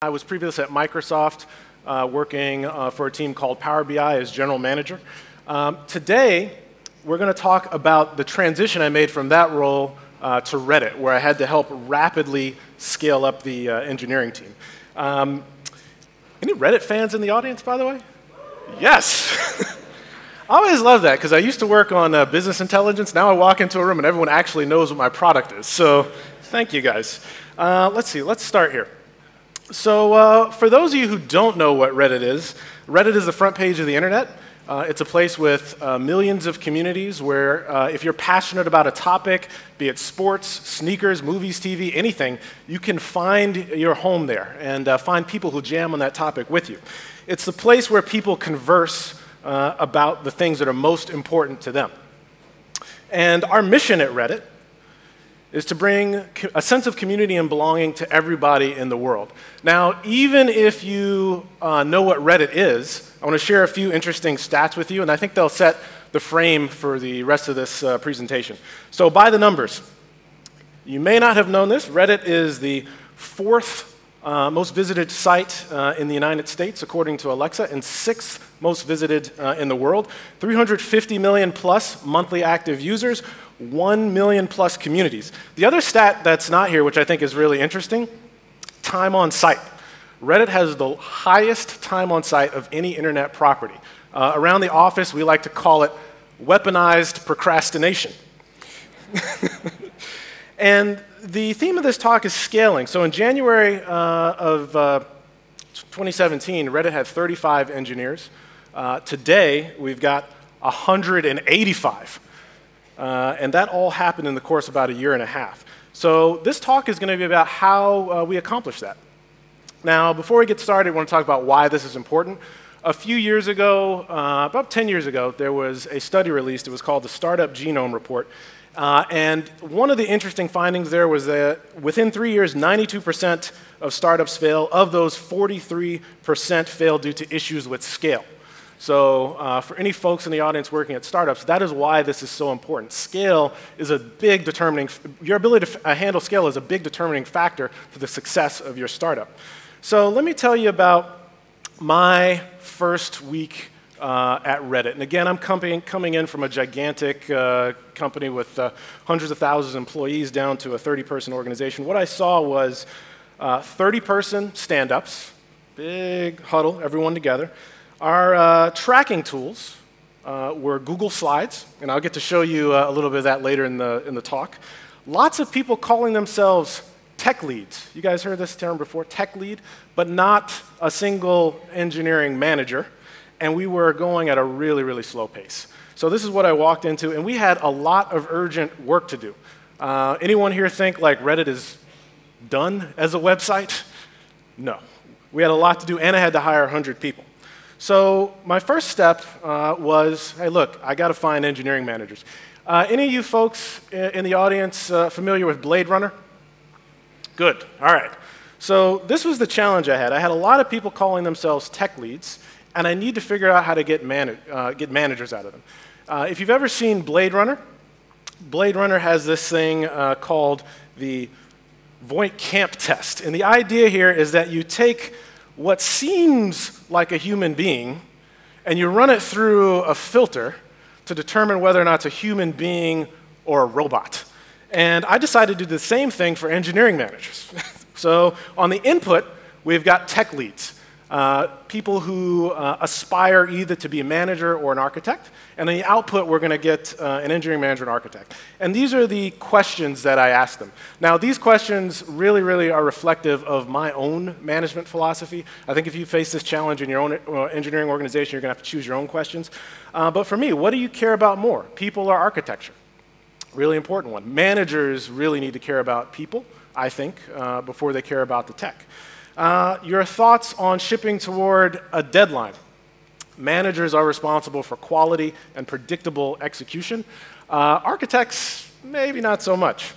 I was previously at Microsoft uh, working uh, for a team called Power BI as general manager. Um, today, we're going to talk about the transition I made from that role uh, to Reddit, where I had to help rapidly scale up the uh, engineering team. Um, any Reddit fans in the audience, by the way? Yes! I always love that because I used to work on uh, business intelligence. Now I walk into a room and everyone actually knows what my product is. So thank you guys. Uh, let's see, let's start here. So, uh, for those of you who don't know what Reddit is, Reddit is the front page of the internet. Uh, it's a place with uh, millions of communities where, uh, if you're passionate about a topic, be it sports, sneakers, movies, TV, anything, you can find your home there and uh, find people who jam on that topic with you. It's the place where people converse uh, about the things that are most important to them. And our mission at Reddit is to bring a sense of community and belonging to everybody in the world. Now, even if you uh, know what Reddit is, I want to share a few interesting stats with you, and I think they'll set the frame for the rest of this uh, presentation. So, by the numbers, you may not have known this. Reddit is the fourth uh, most visited site uh, in the United States, according to Alexa, and sixth most visited uh, in the world. 350 million plus monthly active users, 1 million plus communities. The other stat that's not here, which I think is really interesting time on site. Reddit has the highest time on site of any internet property. Uh, around the office, we like to call it weaponized procrastination. and the theme of this talk is scaling. So in January uh, of uh, 2017, Reddit had 35 engineers. Uh, today, we've got 185. Uh, and that all happened in the course of about a year and a half. So this talk is going to be about how uh, we accomplish that. Now, before we get started, I want to talk about why this is important. A few years ago, uh, about 10 years ago, there was a study released. It was called the Startup Genome Report. Uh, and one of the interesting findings there was that within three years, 92% of startups fail. Of those, 43% fail due to issues with scale. So, uh, for any folks in the audience working at startups, that is why this is so important. Scale is a big determining, your ability to uh, handle scale is a big determining factor for the success of your startup. So, let me tell you about my first week uh, at Reddit. And again, I'm coming, coming in from a gigantic uh, company with uh, hundreds of thousands of employees down to a 30 person organization. What I saw was uh, 30 person stand ups, big huddle, everyone together. Our uh, tracking tools uh, were Google Slides, and I'll get to show you uh, a little bit of that later in the, in the talk. Lots of people calling themselves tech leads. You guys heard this term before, tech lead, but not a single engineering manager. And we were going at a really, really slow pace. So this is what I walked into, and we had a lot of urgent work to do. Uh, anyone here think like Reddit is done as a website? No. We had a lot to do, and I had to hire 100 people. So my first step uh, was, hey, look, I got to find engineering managers. Uh, any of you folks in the audience uh, familiar with Blade Runner? Good. All right. So this was the challenge I had. I had a lot of people calling themselves tech leads, and I need to figure out how to get, uh, get managers out of them. Uh, if you've ever seen Blade Runner, Blade Runner has this thing uh, called the Voight-Kampff test. And the idea here is that you take what seems like a human being and you run it through a filter to determine whether or not it's a human being or a robot. And I decided to do the same thing for engineering managers. so on the input, we've got tech leads. Uh, people who uh, aspire either to be a manager or an architect. And in the output, we're going to get uh, an engineering manager and architect. And these are the questions that I asked them. Now, these questions really, really are reflective of my own management philosophy. I think if you face this challenge in your own uh, engineering organization, you're going to have to choose your own questions. Uh, but for me, what do you care about more, people or architecture? Really important one. Managers really need to care about people, I think, before they care about the tech. Uh, your thoughts on shipping toward a deadline. Managers are responsible for quality and predictable execution. Uh, architects, maybe not so much.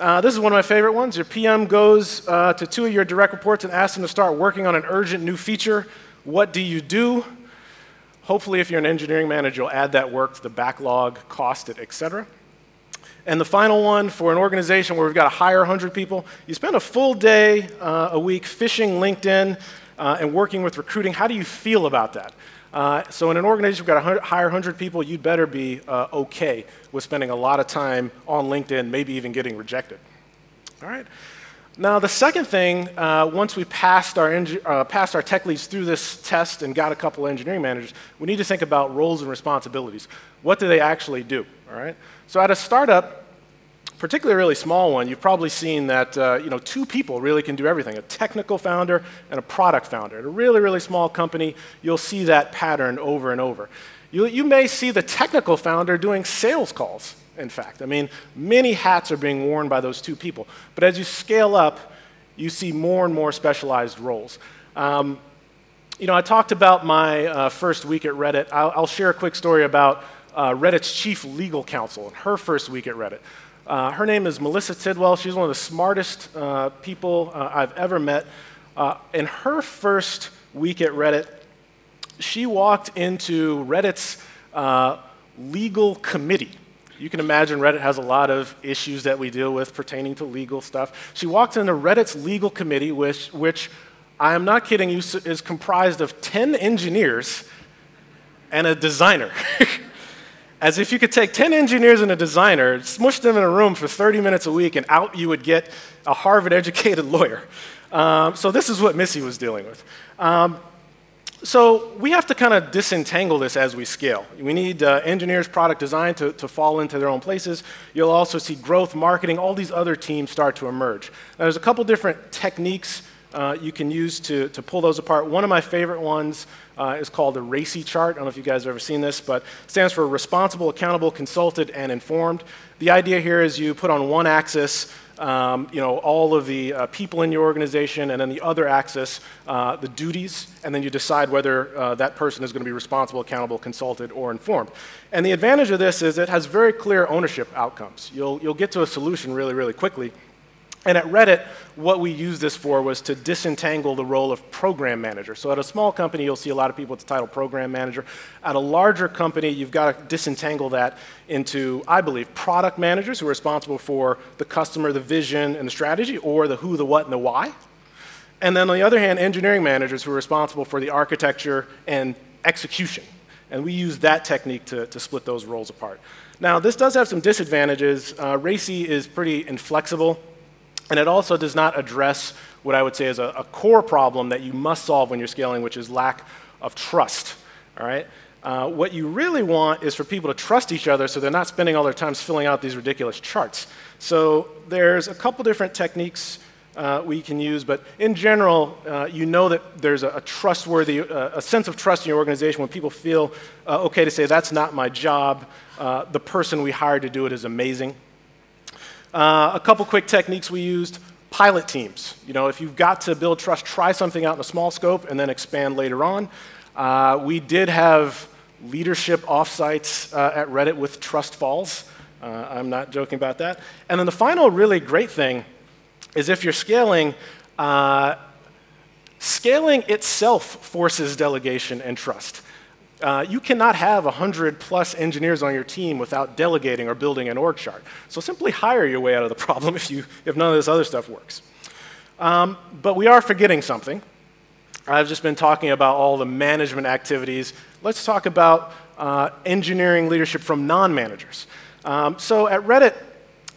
Uh, this is one of my favorite ones. Your PM goes uh, to two of your direct reports and asks them to start working on an urgent new feature. What do you do? Hopefully, if you're an engineering manager, you'll add that work to the backlog, cost it, etc. And the final one for an organization where we've got to hire 100 people, you spend a full day uh, a week fishing LinkedIn uh, and working with recruiting. How do you feel about that? Uh, so in an organization we've got to hire 100 people, you'd better be uh, okay with spending a lot of time on LinkedIn, maybe even getting rejected. All right. Now, the second thing, uh, once we passed our, uh, passed our tech leads through this test and got a couple engineering managers, we need to think about roles and responsibilities. What do they actually do? All right? So, at a startup, particularly a really small one, you've probably seen that uh, you know, two people really can do everything a technical founder and a product founder. At a really, really small company, you'll see that pattern over and over. You, you may see the technical founder doing sales calls in fact. I mean, many hats are being worn by those two people. But as you scale up, you see more and more specialized roles. Um, you know, I talked about my uh, first week at Reddit. I'll, I'll, share a quick story about uh, Reddit's chief legal counsel and her first week at Reddit. Uh, her name is Melissa Tidwell. She's one of the smartest uh, people uh, I've ever met. Uh, in her first week at Reddit, she walked into Reddit's legal committee. You can imagine Reddit has a lot of issues that we deal with pertaining to legal stuff. She walked into Reddit's legal committee, which, which I am not kidding you, is comprised of 10 engineers and a designer. As if you could take 10 engineers and a designer, smush them in a room for 30 minutes a week, and out you would get a Harvard educated lawyer. Um, so, this is what Missy was dealing with. Um, so we have to kind of disentangle this as we scale. We need uh, engineers, product design to, to fall into their own places. You'll also see growth, marketing, all these other teams start to emerge. Now, there's a couple different techniques uh, you can use to, to pull those apart. One of my favorite ones uh, is called the RACI chart. I don't know if you guys have ever seen this, but it stands for responsible, accountable, consulted, and informed. The idea here is you put on one axis um, you know, all of the uh, people in your organization, and then the other axis, uh, the duties, and then you decide whether uh, that person is going to be responsible, accountable, consulted, or informed. And the advantage of this is it has very clear ownership outcomes. You'll, you'll get to a solution really, really quickly. And at Reddit, what we used this for was to disentangle the role of program manager. So at a small company, you'll see a lot of people with the title program manager. At a larger company, you've got to disentangle that into, I believe, product managers who are responsible for the customer, the vision, and the strategy, or the who, the what, and the why. And then on the other hand, engineering managers who are responsible for the architecture and execution. And we use that technique to, to split those roles apart. Now, this does have some disadvantages. Uh, RACI is pretty inflexible. And it also does not address what I would say is a, a core problem that you must solve when you're scaling, which is lack of trust. All right? Uh, what you really want is for people to trust each other so they're not spending all their time filling out these ridiculous charts. So there's a couple different techniques uh, we can use, but in general, uh, you know that there's a, a trustworthy, uh, a sense of trust in your organization when people feel uh, okay to say, that's not my job, uh, the person we hired to do it is amazing. Uh, a couple quick techniques we used pilot teams. You know, if you've got to build trust, try something out in a small scope and then expand later on. Uh, we did have leadership offsites uh, at Reddit with Trust Falls. Uh, I'm not joking about that. And then the final really great thing is if you're scaling, uh, scaling itself forces delegation and trust. Uh, you cannot have 100 plus engineers on your team without delegating or building an org chart. So simply hire your way out of the problem if, you, if none of this other stuff works. Um, but we are forgetting something. I've just been talking about all the management activities. Let's talk about uh, engineering leadership from non managers. Um, so at Reddit,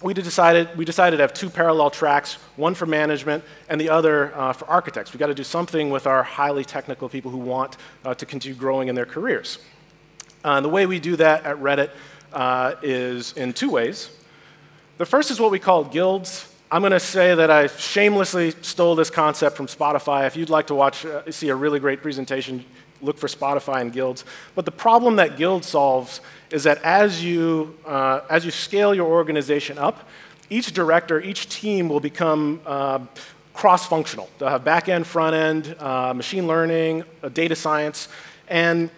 we decided, we decided to have two parallel tracks, one for management and the other uh, for architects. We've got to do something with our highly technical people who want uh, to continue growing in their careers. Uh, the way we do that at Reddit uh, is in two ways. The first is what we call guilds. I'm going to say that I shamelessly stole this concept from Spotify. If you'd like to watch, uh, see a really great presentation, look for Spotify and guilds. But the problem that guild solves is that as you, uh, as you scale your organization up, each director, each team will become uh, cross-functional. They'll have back-end, front-end, uh, machine learning, uh, data science, and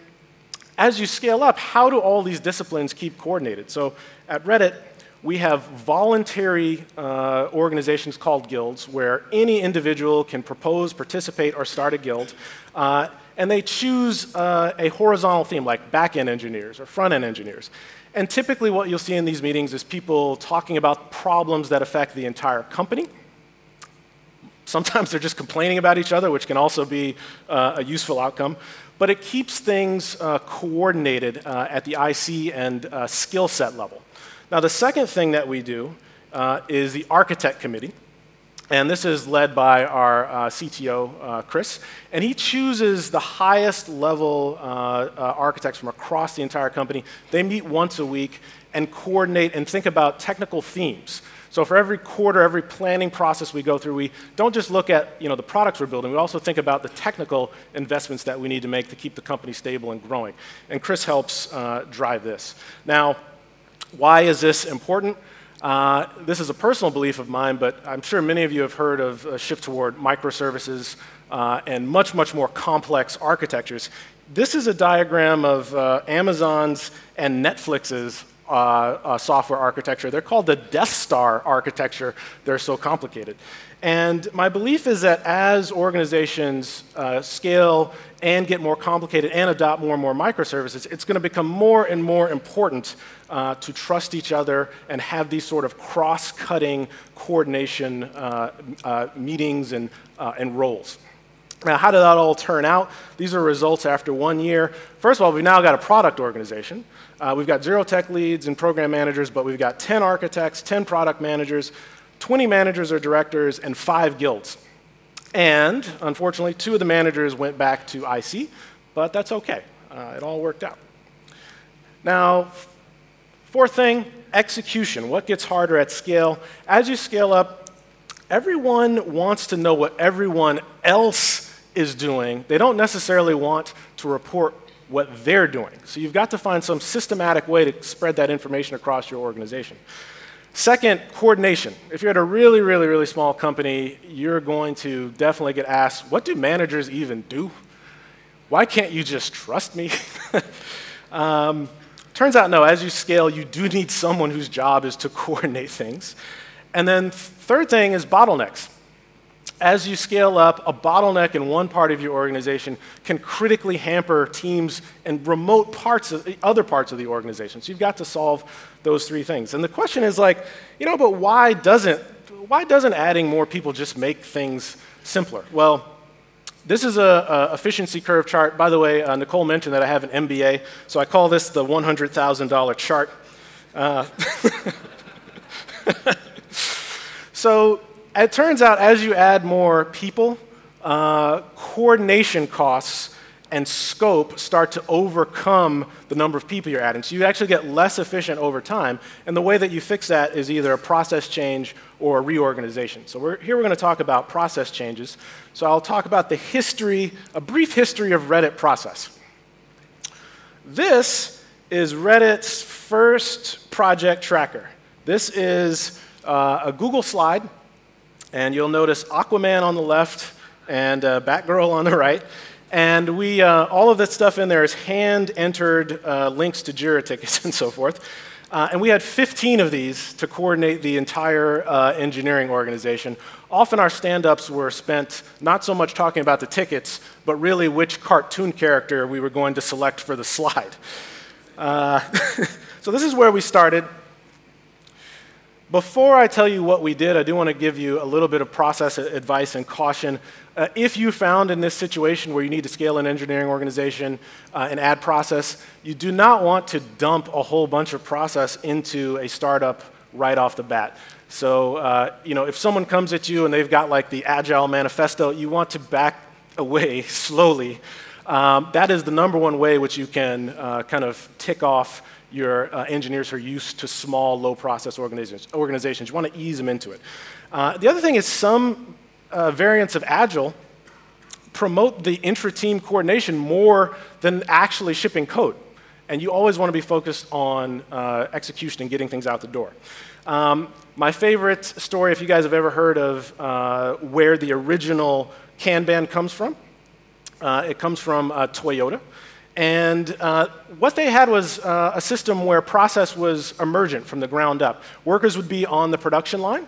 as you scale up, how do all these disciplines keep coordinated? So at Reddit, we have voluntary uh, organizations called guilds where any individual can propose, participate, or start a guild. Uh, and they choose uh, a horizontal theme like back end engineers or front end engineers. And typically, what you'll see in these meetings is people talking about problems that affect the entire company. Sometimes they're just complaining about each other, which can also be uh, a useful outcome. But it keeps things uh, coordinated uh, at the IC and uh, skill set level. Now, the second thing that we do uh, is the architect committee. And this is led by our uh, CTO, uh, Chris. And he chooses the highest level uh, uh, architects from across the entire company. They meet once a week and coordinate and think about technical themes. So for every quarter, every planning process we go through, we don't just look at you know, the products we're building, we also think about the technical investments that we need to make to keep the company stable and growing. And Chris helps uh, drive this. Now, why is this important? Uh, this is a personal belief of mine, but I'm sure many of you have heard of a shift toward microservices uh, and much, much more complex architectures. This is a diagram of uh, Amazon's and Netflix's uh, uh, software architecture. They're called the Death Star architecture. They're so complicated. And my belief is that as organizations uh, scale and get more complicated and adopt more and more microservices, it's going to become more and more important uh, to trust each other and have these sort of cross cutting coordination uh, uh, meetings and, uh, and roles. Now, how did that all turn out? These are results after one year. First of all, we've now got a product organization. Uh, we've got zero tech leads and program managers, but we've got 10 architects, 10 product managers, 20 managers or directors, and five guilds. And unfortunately, two of the managers went back to IC, but that's okay. Uh, it all worked out. Now, fourth thing execution. What gets harder at scale? As you scale up, everyone wants to know what everyone else is doing. They don't necessarily want to report what they're doing. So you've got to find some systematic way to spread that information across your organization. Second, coordination. If you're at a really, really, really small company, you're going to definitely get asked, what do managers even do? Why can't you just trust me? um, turns out, no, as you scale, you do need someone whose job is to coordinate things. And then, third thing is bottlenecks as you scale up, a bottleneck in one part of your organization can critically hamper teams in remote parts of other parts of the organization. So you've got to solve those three things. And the question is like, you know, but why doesn't why doesn't adding more people just make things simpler? Well, this is a, a efficiency curve chart. By the way, uh, Nicole mentioned that I have an MBA, so I call this the $100,000 chart. Uh, so it turns out as you add more people, uh, coordination costs and scope start to overcome the number of people you're adding. So you actually get less efficient over time. And the way that you fix that is either a process change or a reorganization. So we're, here we're going to talk about process changes. So I'll talk about the history, a brief history of Reddit process. This is Reddit's first project tracker. This is uh, a Google slide and you'll notice Aquaman on the left and uh, Batgirl on the right. And we, uh, all of that stuff in there is hand entered uh, links to JIRA tickets and so forth. Uh, and we had 15 of these to coordinate the entire uh, engineering organization. Often our stand ups were spent not so much talking about the tickets, but really which cartoon character we were going to select for the slide. Uh, so this is where we started. Before I tell you what we did, I do want to give you a little bit of process advice and caution. Uh, if you found in this situation where you need to scale an engineering organization uh, and add process, you do not want to dump a whole bunch of process into a startup right off the bat. So, uh, you know, if someone comes at you and they've got like the agile manifesto, you want to back away slowly. Um, that is the number one way which you can uh, kind of tick off your uh, engineers who are used to small, low process organizations. organizations. You want to ease them into it. Uh, the other thing is some uh, variants of Agile promote the intra-team coordination more than actually shipping code. And you always want to be focused on uh, execution and getting things out the door. Um, my favorite story, if you guys have ever heard of uh, where the original Kanban comes from, uh, it comes from Toyota. And uh, what they had was uh, a system where process was emergent from the ground up. Workers would be on the production line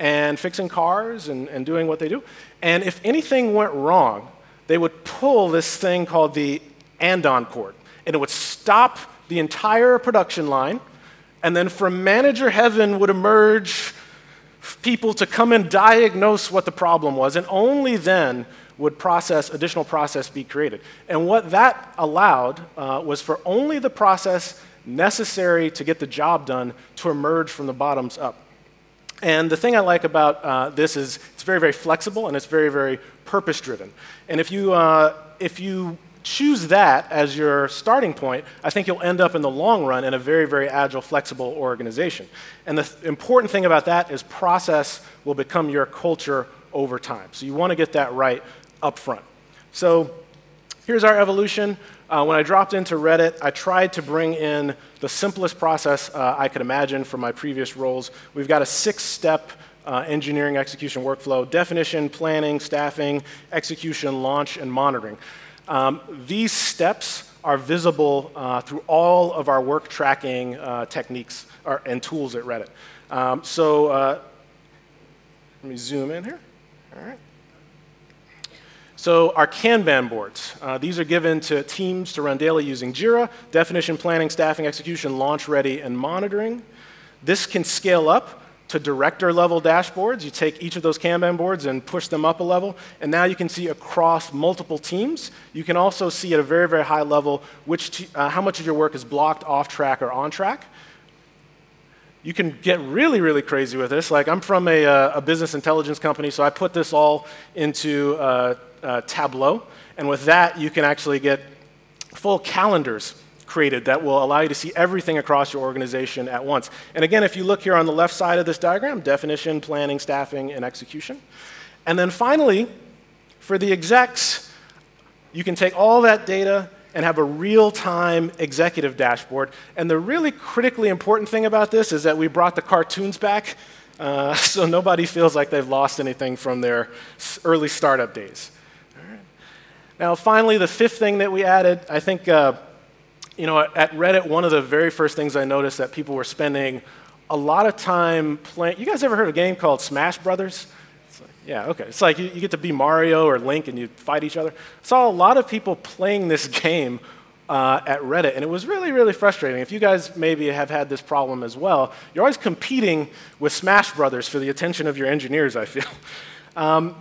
and fixing cars and, and doing what they do. And if anything went wrong, they would pull this thing called the andon cord, and it would stop the entire production line, and then from manager heaven would emerge people to come and diagnose what the problem was, and only then would process, additional process be created. And what that allowed uh, was for only the process necessary to get the job done to emerge from the bottoms up. And the thing I like about uh, this is it's very, very flexible and it's very, very purpose driven. And if you, uh, if you choose that as your starting point, I think you'll end up in the long run in a very, very agile, flexible organization. And the th- important thing about that is process will become your culture over time. So you want to get that right up front. So here's our evolution. Uh, when I dropped into Reddit, I tried to bring in the simplest process uh, I could imagine from my previous roles. We've got a six step uh, engineering execution workflow definition, planning, staffing, execution, launch, and monitoring. Um, these steps are visible uh, through all of our work tracking uh, techniques or, and tools at Reddit. Um, so uh, let me zoom in here. All right. So our Kanban boards, uh, these are given to teams to run daily using Jira, definition, planning, staffing, execution, launch ready, and monitoring. This can scale up to director level dashboards. You take each of those Kanban boards and push them up a level, and now you can see across multiple teams. You can also see at a very, very high level which uh, how much of your work is blocked, off track, or on track. You can get really, really crazy with this. Like, I'm from a, uh, a business intelligence company, so I put this all into uh, uh, Tableau. And with that, you can actually get full calendars created that will allow you to see everything across your organization at once. And again, if you look here on the left side of this diagram, definition, planning, staffing, and execution. And then finally, for the execs, you can take all that data and have a real time executive dashboard. And the really critically important thing about this is that we brought the cartoons back uh, so nobody feels like they've lost anything from their early startup days. Now, finally, the fifth thing that we added, I think, uh, you know, at Reddit, one of the very first things I noticed that people were spending a lot of time playing. You guys ever heard of a game called Smash Brothers? Yeah, okay. It's like you, you, get to be Mario or Link and you fight each other. I saw a lot of people playing this game uh, at Reddit, and it was really, really frustrating. If you guys maybe have had this problem as well, you're always competing with Smash Brothers for the attention of your engineers, I feel. Um,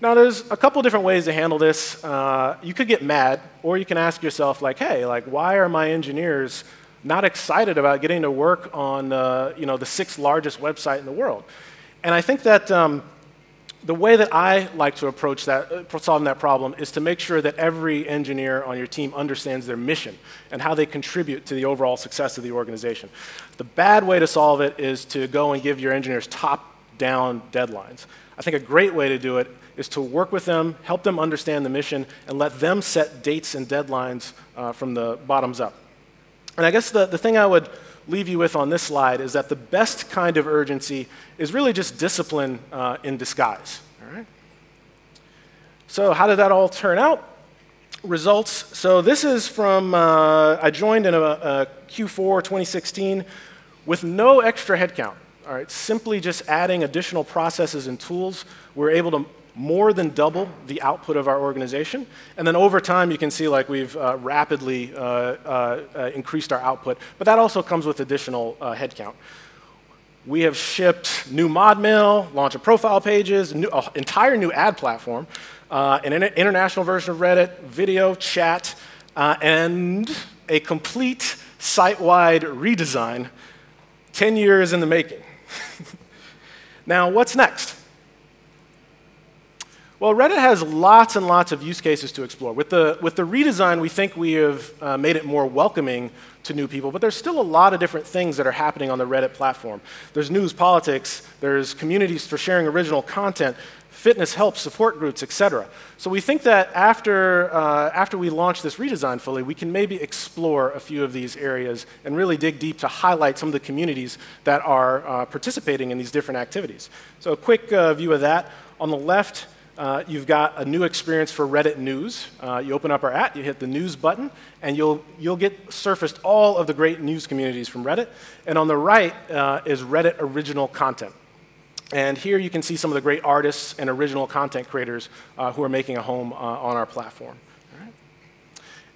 now, there's a couple different ways to handle this. Uh, you could get mad, or you can ask yourself, like, hey, like, why are my engineers not excited about getting to work on, uh, you know, the sixth largest website in the world? And I think that um, the way that I like to approach that, uh, solving that problem is to make sure that every engineer on your team understands their mission and how they contribute to the overall success of the organization. The bad way to solve it is to go and give your engineers top-down deadlines. I think a great way to do it is to work with them, help them understand the mission, and let them set dates and deadlines uh, from the bottoms up. And I guess the, the thing I would leave you with on this slide is that the best kind of urgency is really just discipline uh, in disguise. All right? So, how did that all turn out? Results. So, this is from, uh, I joined in a, a Q4 2016 with no extra headcount. All right, simply just adding additional processes and tools, we're able to more than double the output of our organization. And then over time, you can see like we've uh, rapidly uh, uh, uh increased our output, but that also comes with additional uh, headcount. We have shipped new mod mail, launch of profile pages, an entire new ad platform, uh, an international version of Reddit, video, chat, and a complete site-wide redesign 10 years in the making. now, what's next? Well, Reddit has lots and lots of use cases to explore. With the, with the redesign, we think we have uh, made it more welcoming to new people, but there's still a lot of different things that are happening on the Reddit platform. There's news, politics, there's communities for sharing original content, fitness help, support groups, etc. So we think that after, uh, after we launch this redesign fully, we can maybe explore a few of these areas and really dig deep to highlight some of the communities that are uh, participating in these different activities. So a quick uh, view of that. On the left, uh, you've got a new experience for Reddit News. Uh, you open up our app, you hit the news button, and you'll, you'll get surfaced all of the great news communities from Reddit. And on the right uh, is Reddit original content. And here you can see some of the great artists and original content creators uh, who are making a home uh, on our platform.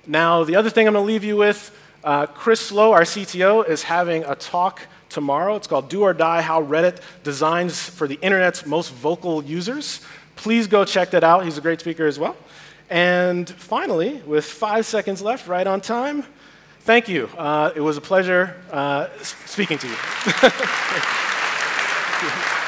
Now, the other thing I'm going to leave you with Uh, Chris Slowe, our CTO, is having a talk tomorrow. It's called Do or Die How Reddit Designs for the Internet's Most Vocal Users. Please go check that out. He's a great speaker as well. And finally, with five seconds left, right on time, thank you. Uh, it was a pleasure uh, speaking to you.